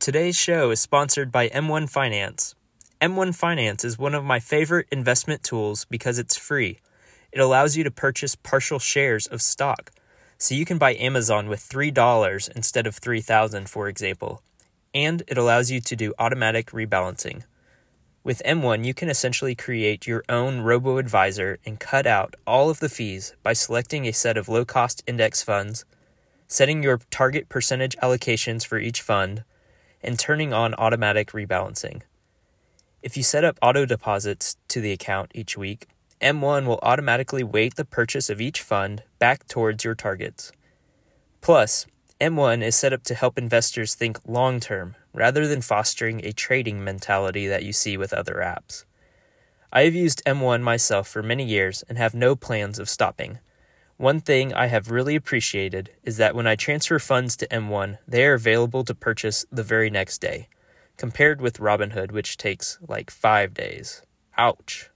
Today's show is sponsored by M1 Finance. M1 Finance is one of my favorite investment tools because it's free. It allows you to purchase partial shares of stock. So you can buy Amazon with $3 instead of 3000 for example. And it allows you to do automatic rebalancing. With M1, you can essentially create your own robo advisor and cut out all of the fees by selecting a set of low cost index funds, setting your target percentage allocations for each fund, and turning on automatic rebalancing. If you set up auto deposits to the account each week, M1 will automatically weight the purchase of each fund back towards your targets. Plus, M1 is set up to help investors think long term rather than fostering a trading mentality that you see with other apps. I have used M1 myself for many years and have no plans of stopping. One thing I have really appreciated is that when I transfer funds to M1, they are available to purchase the very next day, compared with Robinhood, which takes like five days. Ouch.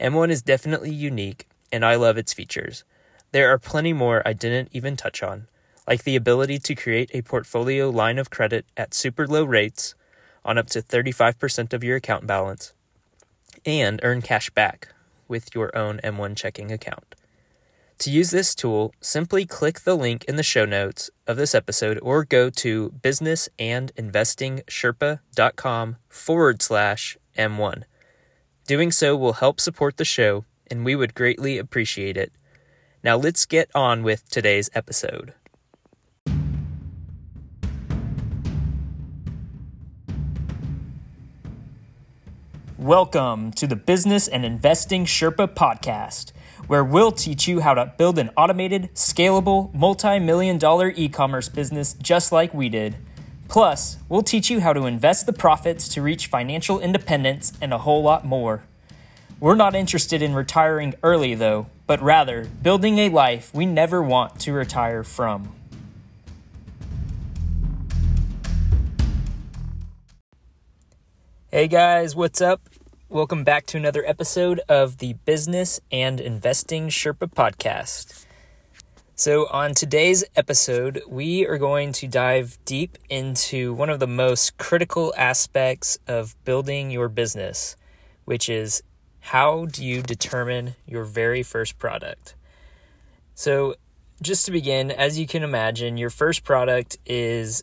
M1 is definitely unique, and I love its features. There are plenty more I didn't even touch on, like the ability to create a portfolio line of credit at super low rates on up to 35% of your account balance, and earn cash back with your own M1 checking account. To use this tool, simply click the link in the show notes of this episode or go to businessandinvestingsherpa.com forward slash M1. Doing so will help support the show, and we would greatly appreciate it. Now let's get on with today's episode. Welcome to the Business and Investing Sherpa podcast, where we'll teach you how to build an automated, scalable, multi million dollar e commerce business just like we did. Plus, we'll teach you how to invest the profits to reach financial independence and a whole lot more. We're not interested in retiring early, though, but rather building a life we never want to retire from. Hey guys, what's up? Welcome back to another episode of the Business and Investing Sherpa podcast. So, on today's episode, we are going to dive deep into one of the most critical aspects of building your business, which is how do you determine your very first product? So, just to begin, as you can imagine, your first product is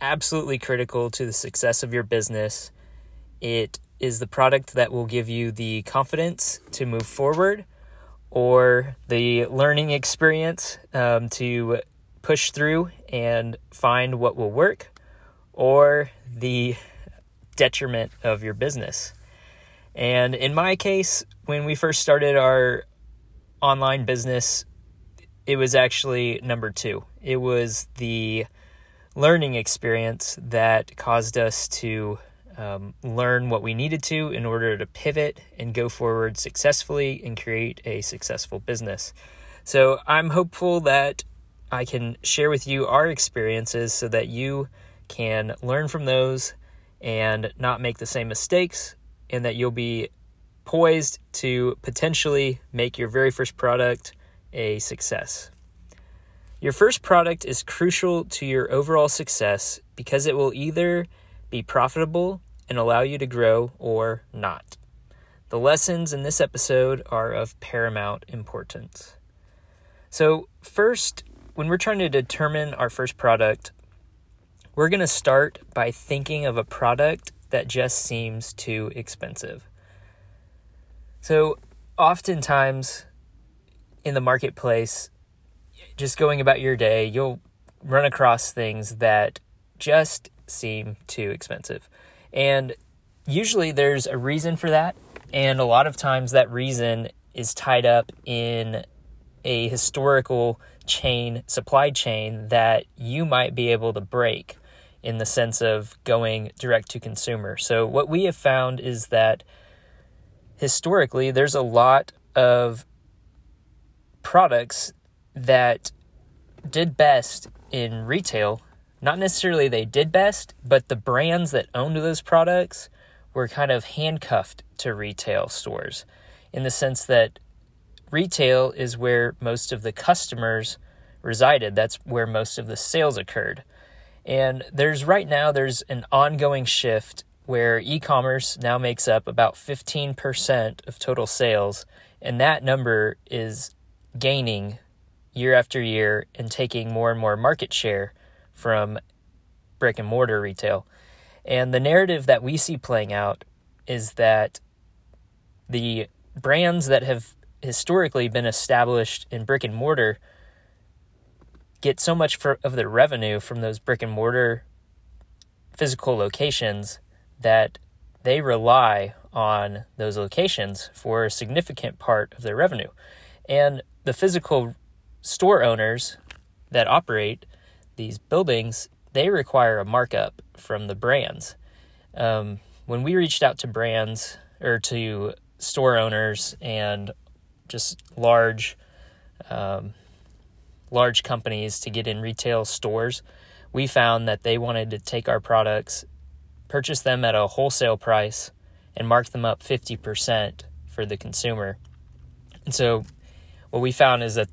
absolutely critical to the success of your business. It is the product that will give you the confidence to move forward or the learning experience um, to push through and find what will work or the detriment of your business. And in my case, when we first started our online business, it was actually number two. It was the learning experience that caused us to um, learn what we needed to in order to pivot and go forward successfully and create a successful business. So I'm hopeful that I can share with you our experiences so that you can learn from those and not make the same mistakes, and that you'll be poised to potentially make your very first product a success. Your first product is crucial to your overall success because it will either be profitable and allow you to grow or not. The lessons in this episode are of paramount importance. So, first, when we're trying to determine our first product, we're going to start by thinking of a product that just seems too expensive. So, oftentimes in the marketplace, just going about your day, you'll run across things that just seem too expensive. And usually there's a reason for that. And a lot of times that reason is tied up in a historical chain, supply chain that you might be able to break in the sense of going direct to consumer. So, what we have found is that historically there's a lot of products that did best in retail not necessarily they did best, but the brands that owned those products were kind of handcuffed to retail stores in the sense that retail is where most of the customers resided. That's where most of the sales occurred. And there's right now there's an ongoing shift where e-commerce now makes up about 15% of total sales and that number is gaining year after year and taking more and more market share from brick and mortar retail. And the narrative that we see playing out is that the brands that have historically been established in brick and mortar get so much for, of their revenue from those brick and mortar physical locations that they rely on those locations for a significant part of their revenue. And the physical store owners that operate these buildings, they require a markup from the brands. Um, when we reached out to brands or to store owners and just large, um, large companies to get in retail stores, we found that they wanted to take our products, purchase them at a wholesale price, and mark them up 50% for the consumer. And so, what we found is that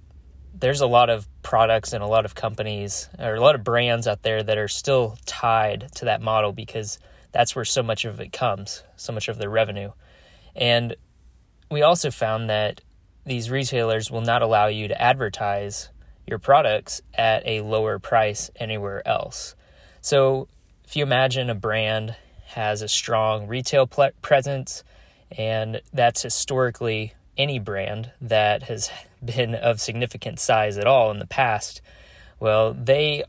there's a lot of products and a lot of companies or a lot of brands out there that are still tied to that model because that's where so much of it comes, so much of their revenue. And we also found that these retailers will not allow you to advertise your products at a lower price anywhere else. So, if you imagine a brand has a strong retail presence, and that's historically any brand that has been of significant size at all in the past, well, they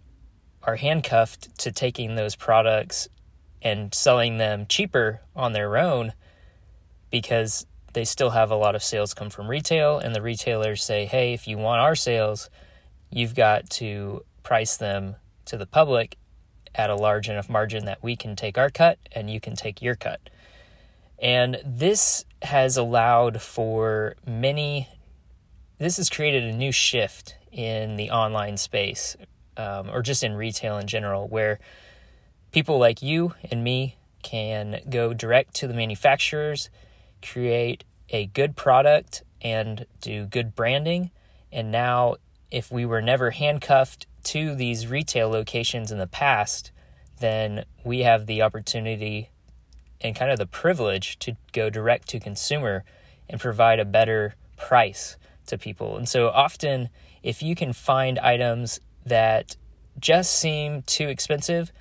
are handcuffed to taking those products and selling them cheaper on their own because they still have a lot of sales come from retail, and the retailers say, hey, if you want our sales, you've got to price them to the public at a large enough margin that we can take our cut and you can take your cut. And this has allowed for many, this has created a new shift in the online space um, or just in retail in general, where people like you and me can go direct to the manufacturers, create a good product, and do good branding. And now, if we were never handcuffed to these retail locations in the past, then we have the opportunity and kind of the privilege to go direct to consumer and provide a better price to people. And so often, if you can find items that just seem too expensive,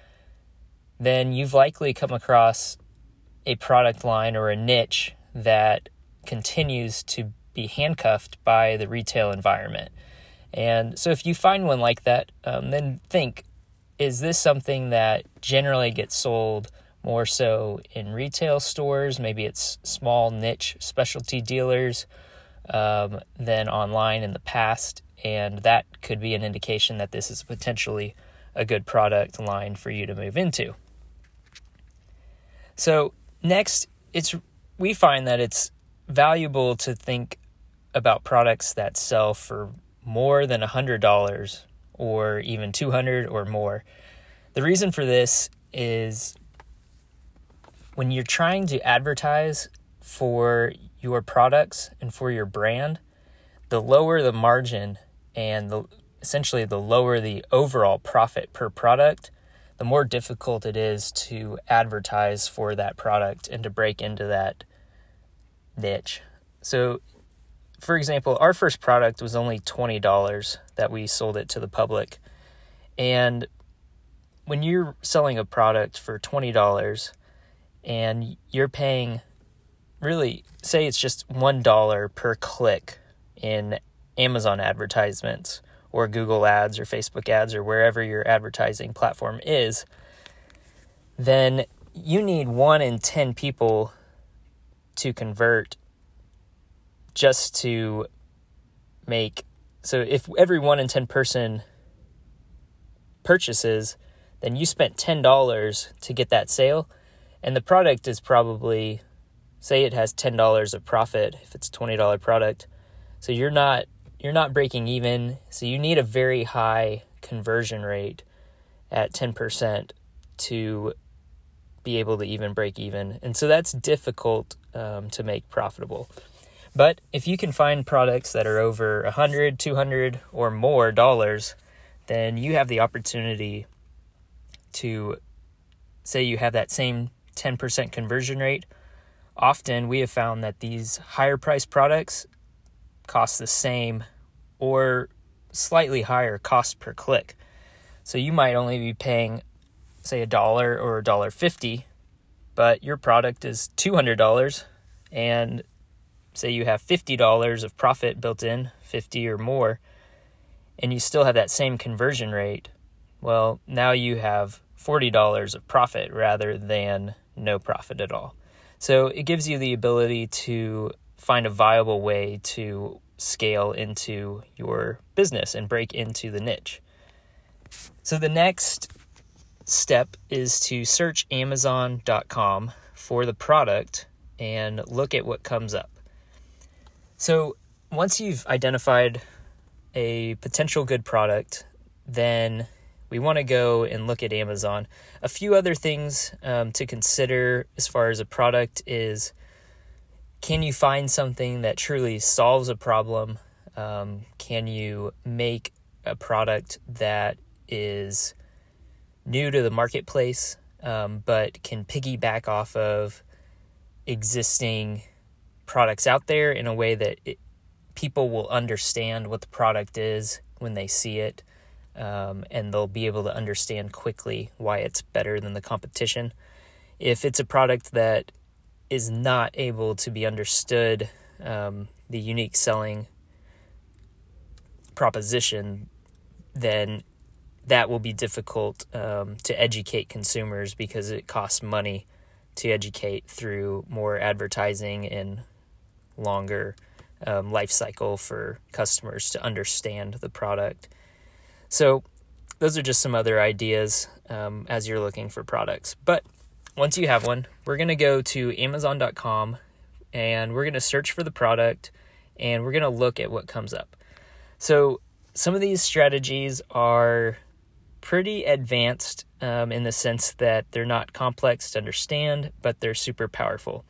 then you've likely come across a product line or a niche that continues to be handcuffed by the retail environment. And so, if you find one like that, um, then think is this something that generally gets sold more so in retail stores? Maybe it's small niche specialty dealers um, than online in the past. And that could be an indication that this is potentially a good product line for you to move into. So, next, it's we find that it's valuable to think about products that sell for more than $100 or even 200 or more. The reason for this is when you're trying to advertise for your products and for your brand, the lower the margin and the essentially the lower the overall profit per product, the more difficult it is to advertise for that product and to break into that niche. So for example, our first product was only $20 that we sold it to the public. And when you're selling a product for $20 and you're paying really say it's just $1 per click in Amazon advertisements or Google ads or Facebook ads or wherever your advertising platform is, then you need 1 in 10 people to convert just to make so if every one in 10 person purchases then you spent $10 to get that sale and the product is probably say it has $10 of profit if it's a $20 product. So you're not you're not breaking even. So you need a very high conversion rate at 10% to be able to even break even. And so that's difficult um, to make profitable. But if you can find products that are over 100, 200 or more dollars, then you have the opportunity to say you have that same 10% conversion rate, often we have found that these higher priced products cost the same or slightly higher cost per click. So you might only be paying, say, a dollar or a dollar fifty, but your product is two hundred dollars, and say you have fifty dollars of profit built in, fifty or more, and you still have that same conversion rate. Well, now you have forty dollars of profit rather than no profit at all. So it gives you the ability to find a viable way to scale into your business and break into the niche. So the next step is to search Amazon.com for the product and look at what comes up. So once you've identified a potential good product, then we want to go and look at Amazon. A few other things um, to consider as far as a product is can you find something that truly solves a problem? Um, can you make a product that is new to the marketplace, um, but can piggyback off of existing products out there in a way that it, people will understand what the product is when they see it, um, and they'll be able to understand quickly why it's better than the competition. If it's a product that is not able to be understood, um, the unique selling proposition, then that will be difficult um, to educate consumers because it costs money to educate through more advertising and longer um, life cycle for customers to understand the product. So, those are just some other ideas um, as you're looking for products. But once you have one, we're going to go to Amazon.com and we're going to search for the product and we're going to look at what comes up. So, some of these strategies are pretty advanced um, in the sense that they're not complex to understand, but they're super powerful.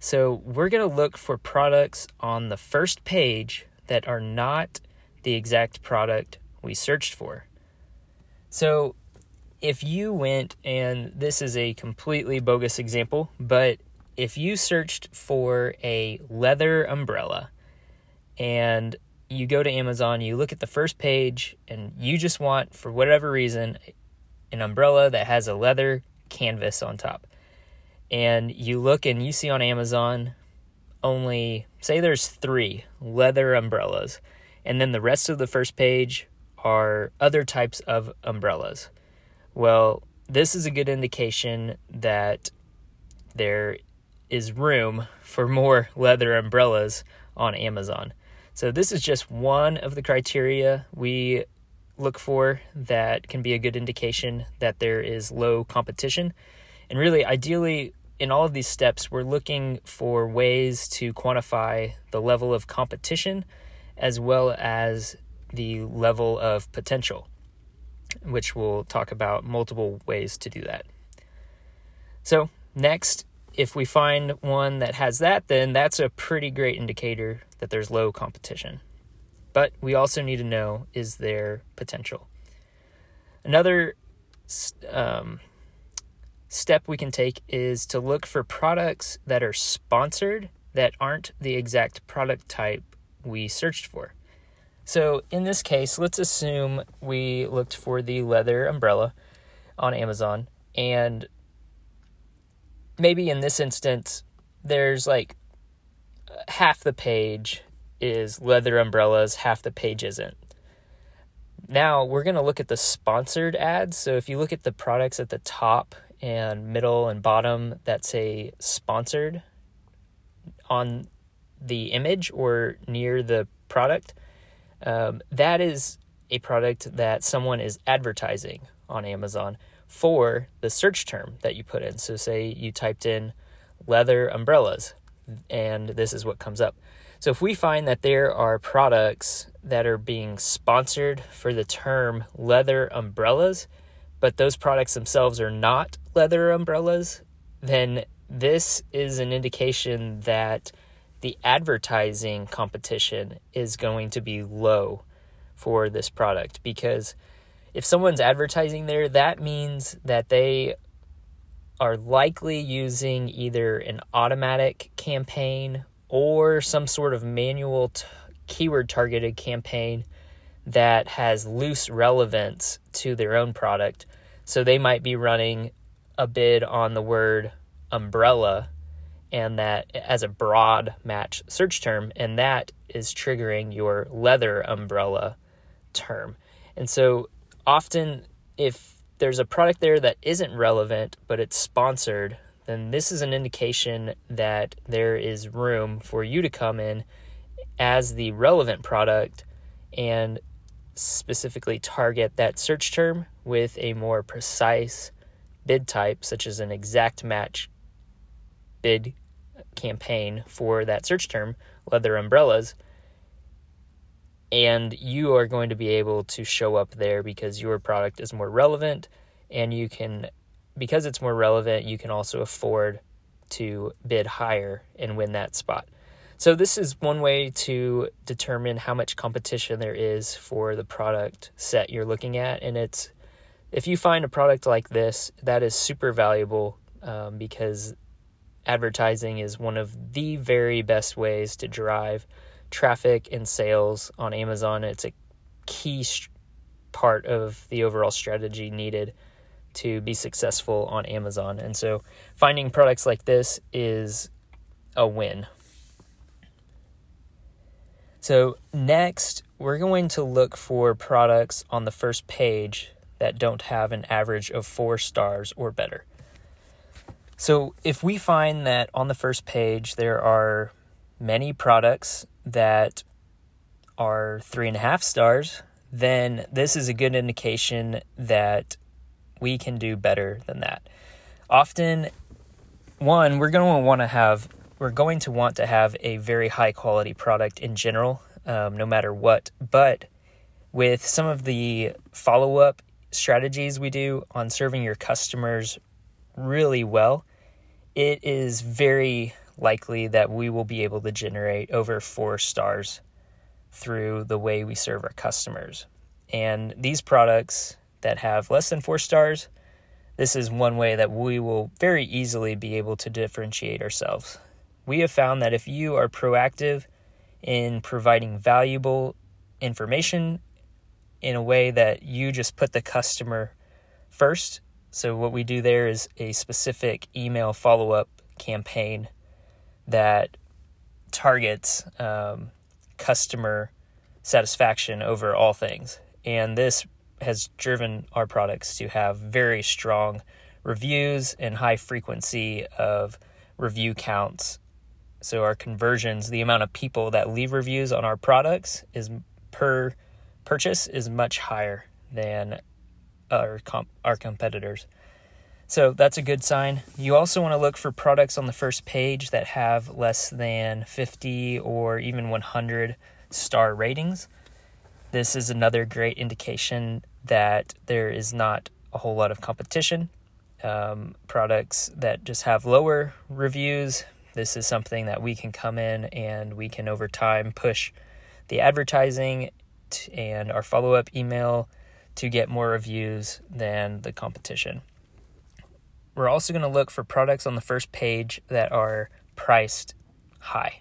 So, we're going to look for products on the first page that are not the exact product we searched for. So, if you went, and this is a completely bogus example, but if you searched for a leather umbrella and you go to Amazon, you look at the first page, and you just want, for whatever reason, an umbrella that has a leather canvas on top. And you look and you see on Amazon only, say, there's three leather umbrellas, and then the rest of the first page are other types of umbrellas. Well, this is a good indication that there is room for more leather umbrellas on Amazon. So, this is just one of the criteria we look for that can be a good indication that there is low competition. And really, ideally, in all of these steps, we're looking for ways to quantify the level of competition as well as the level of potential which we'll talk about multiple ways to do that. So, next, if we find one that has that, then that's a pretty great indicator that there's low competition. But we also need to know is there potential? Another um, step we can take is to look for products that are sponsored that aren't the exact product type we searched for. So in this case, let's assume we looked for the leather umbrella on Amazon, and maybe in this instance, there's like half the page is leather umbrellas, half the page isn't. Now we're going to look at the sponsored ads. So if you look at the products at the top and middle and bottom that say sponsored on the image or near the product, um, that is a product that someone is advertising on Amazon for the search term that you put in. So, say you typed in leather umbrellas, and this is what comes up. So, if we find that there are products that are being sponsored for the term leather umbrellas, but those products themselves are not leather umbrellas, then this is an indication that the advertising competition is going to be low for this product because if someone's advertising there, that means that they are likely using either an automatic campaign or some sort of manual t- keyword targeted campaign that has loose relevance to their own product. So they might be running a bid on the word umbrella and that as a broad match search term, and that is triggering your leather umbrella term. And so often, if there's a product there that isn't relevant but it's sponsored, then this is an indication that there is room for you to come in as the relevant product and specifically target that search term with a more precise bid type, such as an exact match bid campaign for that search term, leather umbrellas. And you are going to be able to show up there because your product is more relevant and you can, because it's more relevant, you can also afford to bid higher and win that spot. So, this is one way to determine how much competition there is for the product set you're looking at. And it's if you find a product like this, that is super valuable um, because advertising is one of the very best ways to drive traffic and sales on Amazon. It's a key st- part of the overall strategy needed to be successful on Amazon. And so finding products like this is a win. So, next, we're going to look for products on the first page that don't have an average of four stars or better. So, if we find that on the first page there are many products that are three and a half stars, then this is a good indication that we can do better than that. Often, one, we're going to want to have we're going to want to have a very high quality product in general, um, no matter what. But with some of the follow up strategies we do on serving your customers really well, it is very likely that we will be able to generate over four stars through the way we serve our customers. And these products that have less than four stars, this is one way that we will very easily be able to differentiate ourselves. We have found that if you are proactive in providing valuable information in a way that you just put the customer first, so, what we do there is a specific email follow up campaign that targets um, customer satisfaction over all things. And this has driven our products to have very strong reviews and high frequency of review counts so our conversions, the amount of people that leave reviews on our products is per purchase is much higher than our comp- our competitors. So that's a good sign. You also want to look for products on the first page that have less than 50 or even 100 star ratings. This is another great indication that there is not a whole lot of competition. Um, products that just have lower reviews, this is something that we can come in and we can over time push the advertising and our follow up email to get more reviews than the competition. We're also going to look for products on the first page that are priced high.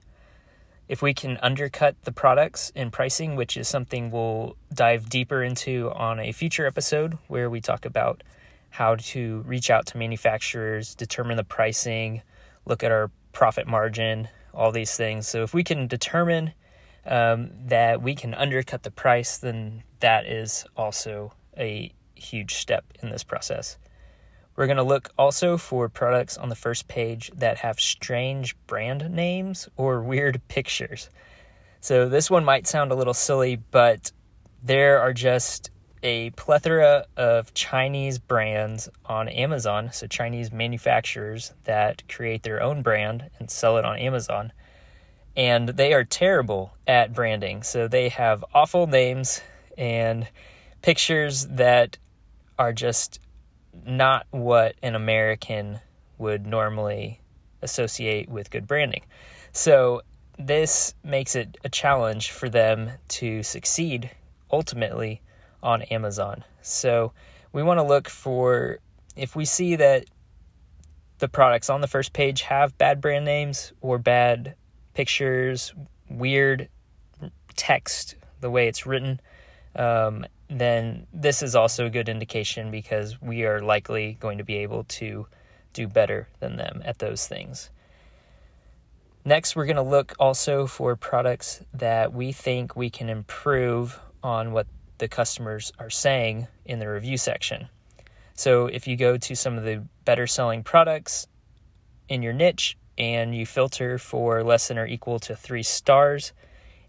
If we can undercut the products in pricing, which is something we'll dive deeper into on a future episode where we talk about how to reach out to manufacturers, determine the pricing, look at our profit margin, all these things. So if we can determine um, that we can undercut the price, then that is also a huge step in this process. We're going to look also for products on the first page that have strange brand names or weird pictures. So this one might sound a little silly, but there are just a plethora of Chinese brands on Amazon, so Chinese manufacturers that create their own brand and sell it on Amazon. And they are terrible at branding. So they have awful names and pictures that are just not what an American would normally associate with good branding. So this makes it a challenge for them to succeed ultimately on Amazon. So we want to look for if we see that the products on the first page have bad brand names or bad pictures, weird text, the way it's written, um, then this is also a good indication because we are likely going to be able to do better than them at those things. Next, we're going to look also for products that we think we can improve on what the customers are saying in the review section. So, if you go to some of the better selling products in your niche and you filter for less than or equal to three stars,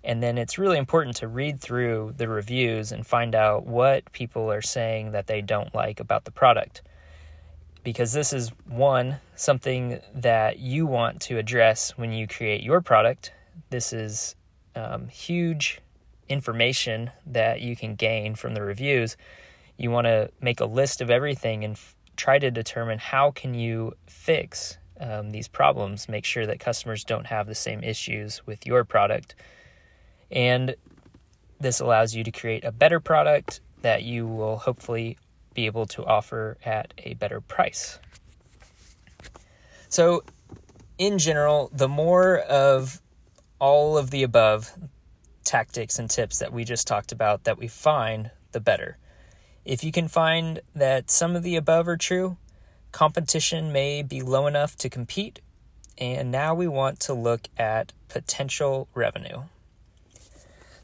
and then it's really important to read through the reviews and find out what people are saying that they don't like about the product because this is one something that you want to address when you create your product. This is um, huge information that you can gain from the reviews. You want to make a list of everything and f- try to determine how can you fix um, these problems. Make sure that customers don't have the same issues with your product, and this allows you to create a better product that you will hopefully be able to offer at a better price. So, in general, the more of all of the above tactics and tips that we just talked about that we find, the better. If you can find that some of the above are true, competition may be low enough to compete, and now we want to look at potential revenue.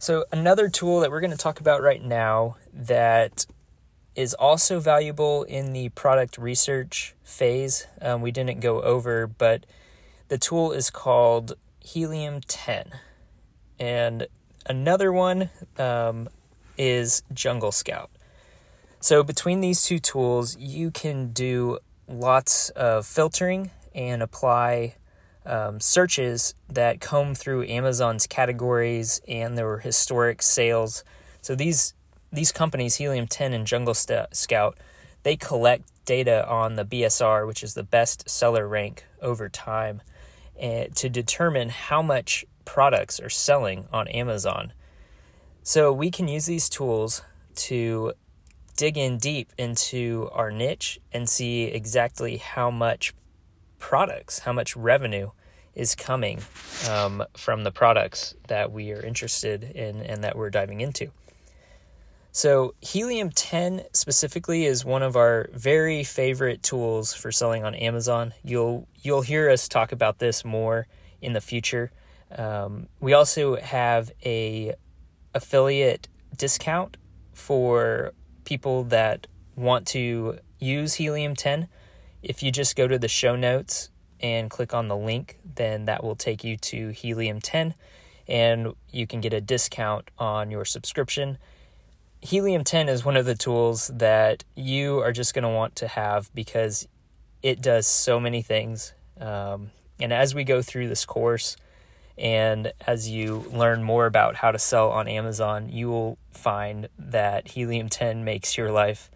So, another tool that we're going to talk about right now that is also valuable in the product research phase. Um, we didn't go over, but the tool is called Helium 10. And another one um, is Jungle Scout. So, between these two tools, you can do lots of filtering and apply um, searches that comb through Amazon's categories and their historic sales. So, these these companies, Helium 10 and Jungle Scout, they collect data on the BSR, which is the best seller rank over time, and to determine how much products are selling on Amazon. So we can use these tools to dig in deep into our niche and see exactly how much products, how much revenue is coming um, from the products that we are interested in and that we're diving into. So, Helium 10 specifically is one of our very favorite tools for selling on Amazon. You'll you'll hear us talk about this more in the future. Um, we also have a affiliate discount for people that want to use Helium 10. If you just go to the show notes and click on the link, then that will take you to Helium 10 and you can get a discount on your subscription Helium 10 is one of the tools that you are just going to want to have because it does so many things. Um, and as we go through this course and as you learn more about how to sell on Amazon, you will find that Helium 10 makes your life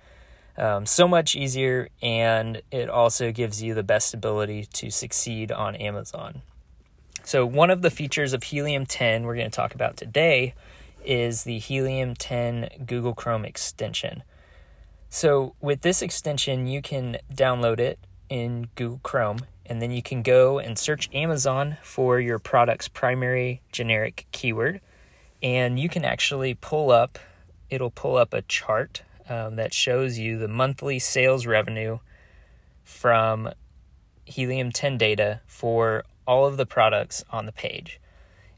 um, so much easier and it also gives you the best ability to succeed on Amazon. So, one of the features of Helium 10 we're going to talk about today is the Helium 10 Google Chrome extension. So, with this extension, you can download it in Google Chrome and then you can go and search Amazon for your product's primary generic keyword. And you can actually pull up, it'll pull up a chart um, that shows you the monthly sales revenue from Helium 10 data for all of the products on the page.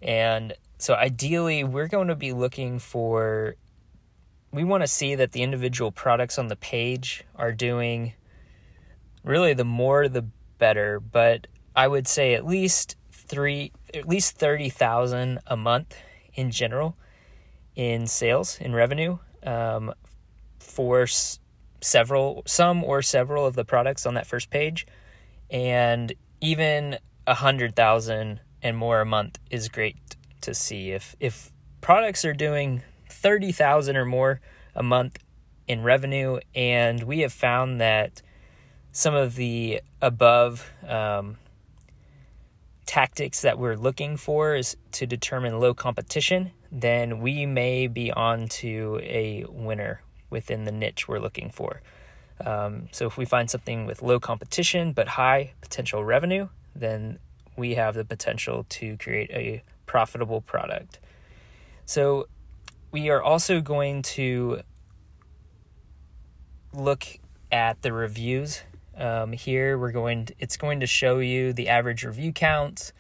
And so ideally, we're going to be looking for we want to see that the individual products on the page are doing really the more the better, but I would say at least 3 at least 30,000 a month in general in sales in revenue um, for s- several some or several of the products on that first page. And even a hundred thousand and more a month is great to see. If if products are doing 30,000 or more a month in revenue and we have found that some of the above um, tactics that we're looking for is to determine low competition then we may be on to a winner within the niche we're looking for. Um, so if we find something with low competition but high potential revenue, then we have the potential to create a profitable product. So we are also going to look at the reviews. Um, here we're going to, it's going to show you the average review counts,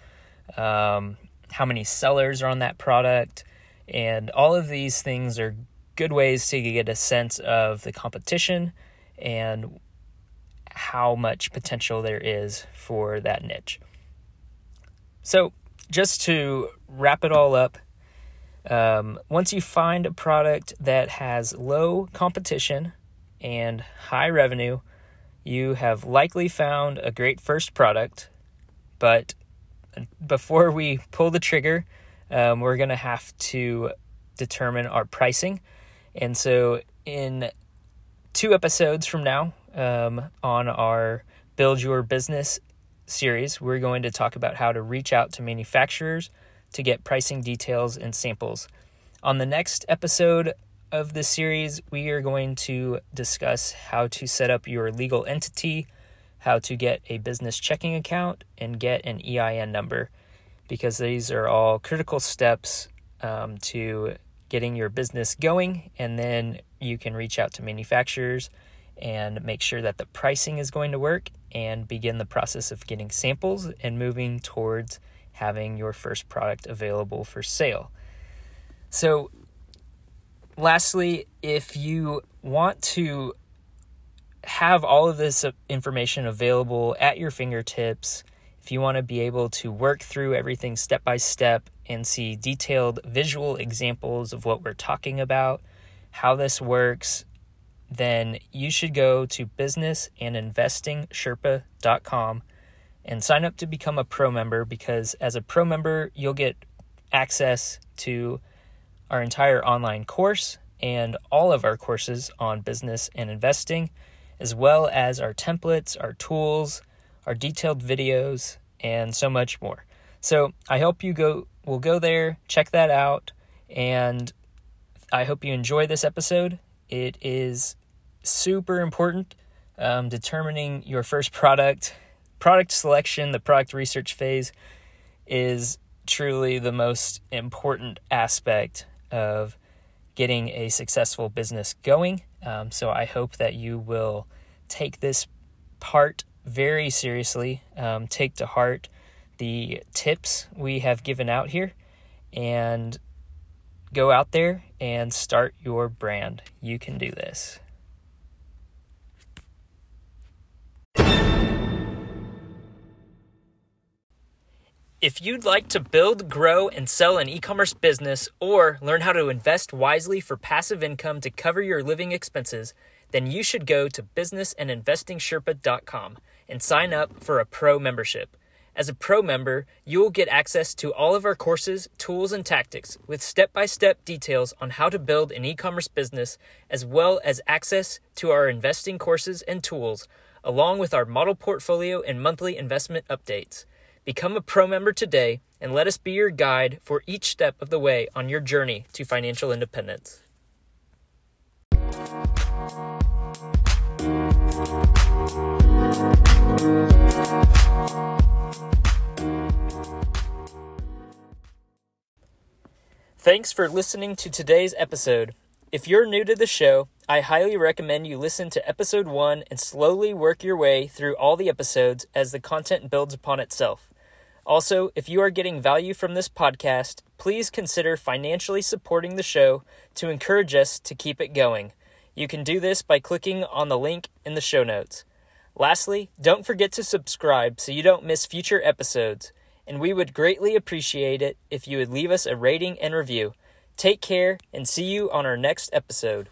um, how many sellers are on that product, and all of these things are good ways to get a sense of the competition and how much potential there is for that niche. So, just to wrap it all up, um, once you find a product that has low competition and high revenue, you have likely found a great first product. But before we pull the trigger, um, we're going to have to determine our pricing. And so, in two episodes from now, um, on our Build Your Business series, we're going to talk about how to reach out to manufacturers to get pricing details and samples. On the next episode of this series, we are going to discuss how to set up your legal entity, how to get a business checking account, and get an EIN number, because these are all critical steps um, to getting your business going. And then you can reach out to manufacturers and make sure that the pricing is going to work and begin the process of getting samples and moving towards having your first product available for sale. So, lastly, if you want to have all of this information available at your fingertips, if you want to be able to work through everything step by step and see detailed visual examples of what we're talking about, how this works, then you should go to businessandinvestingsherpa.com and sign up to become a pro member because as a pro member, you'll get access to our entire online course and all of our courses on business and investing, as well as our templates, our tools, our detailed videos, and so much more. So I hope you go will go there, check that out, and I hope you enjoy this episode. It is super important um, determining your first product product selection, the product research phase, is truly the most important aspect of getting a successful business going. Um, so I hope that you will take this part very seriously, um, take to heart the tips we have given out here, and go out there and start your brand. You can do this. If you'd like to build, grow, and sell an e commerce business or learn how to invest wisely for passive income to cover your living expenses, then you should go to businessandinvestingsherpa.com and sign up for a pro membership. As a pro member, you will get access to all of our courses, tools, and tactics with step by step details on how to build an e commerce business, as well as access to our investing courses and tools, along with our model portfolio and monthly investment updates. Become a pro member today and let us be your guide for each step of the way on your journey to financial independence. Thanks for listening to today's episode. If you're new to the show, I highly recommend you listen to episode one and slowly work your way through all the episodes as the content builds upon itself. Also, if you are getting value from this podcast, please consider financially supporting the show to encourage us to keep it going. You can do this by clicking on the link in the show notes. Lastly, don't forget to subscribe so you don't miss future episodes, and we would greatly appreciate it if you would leave us a rating and review. Take care and see you on our next episode.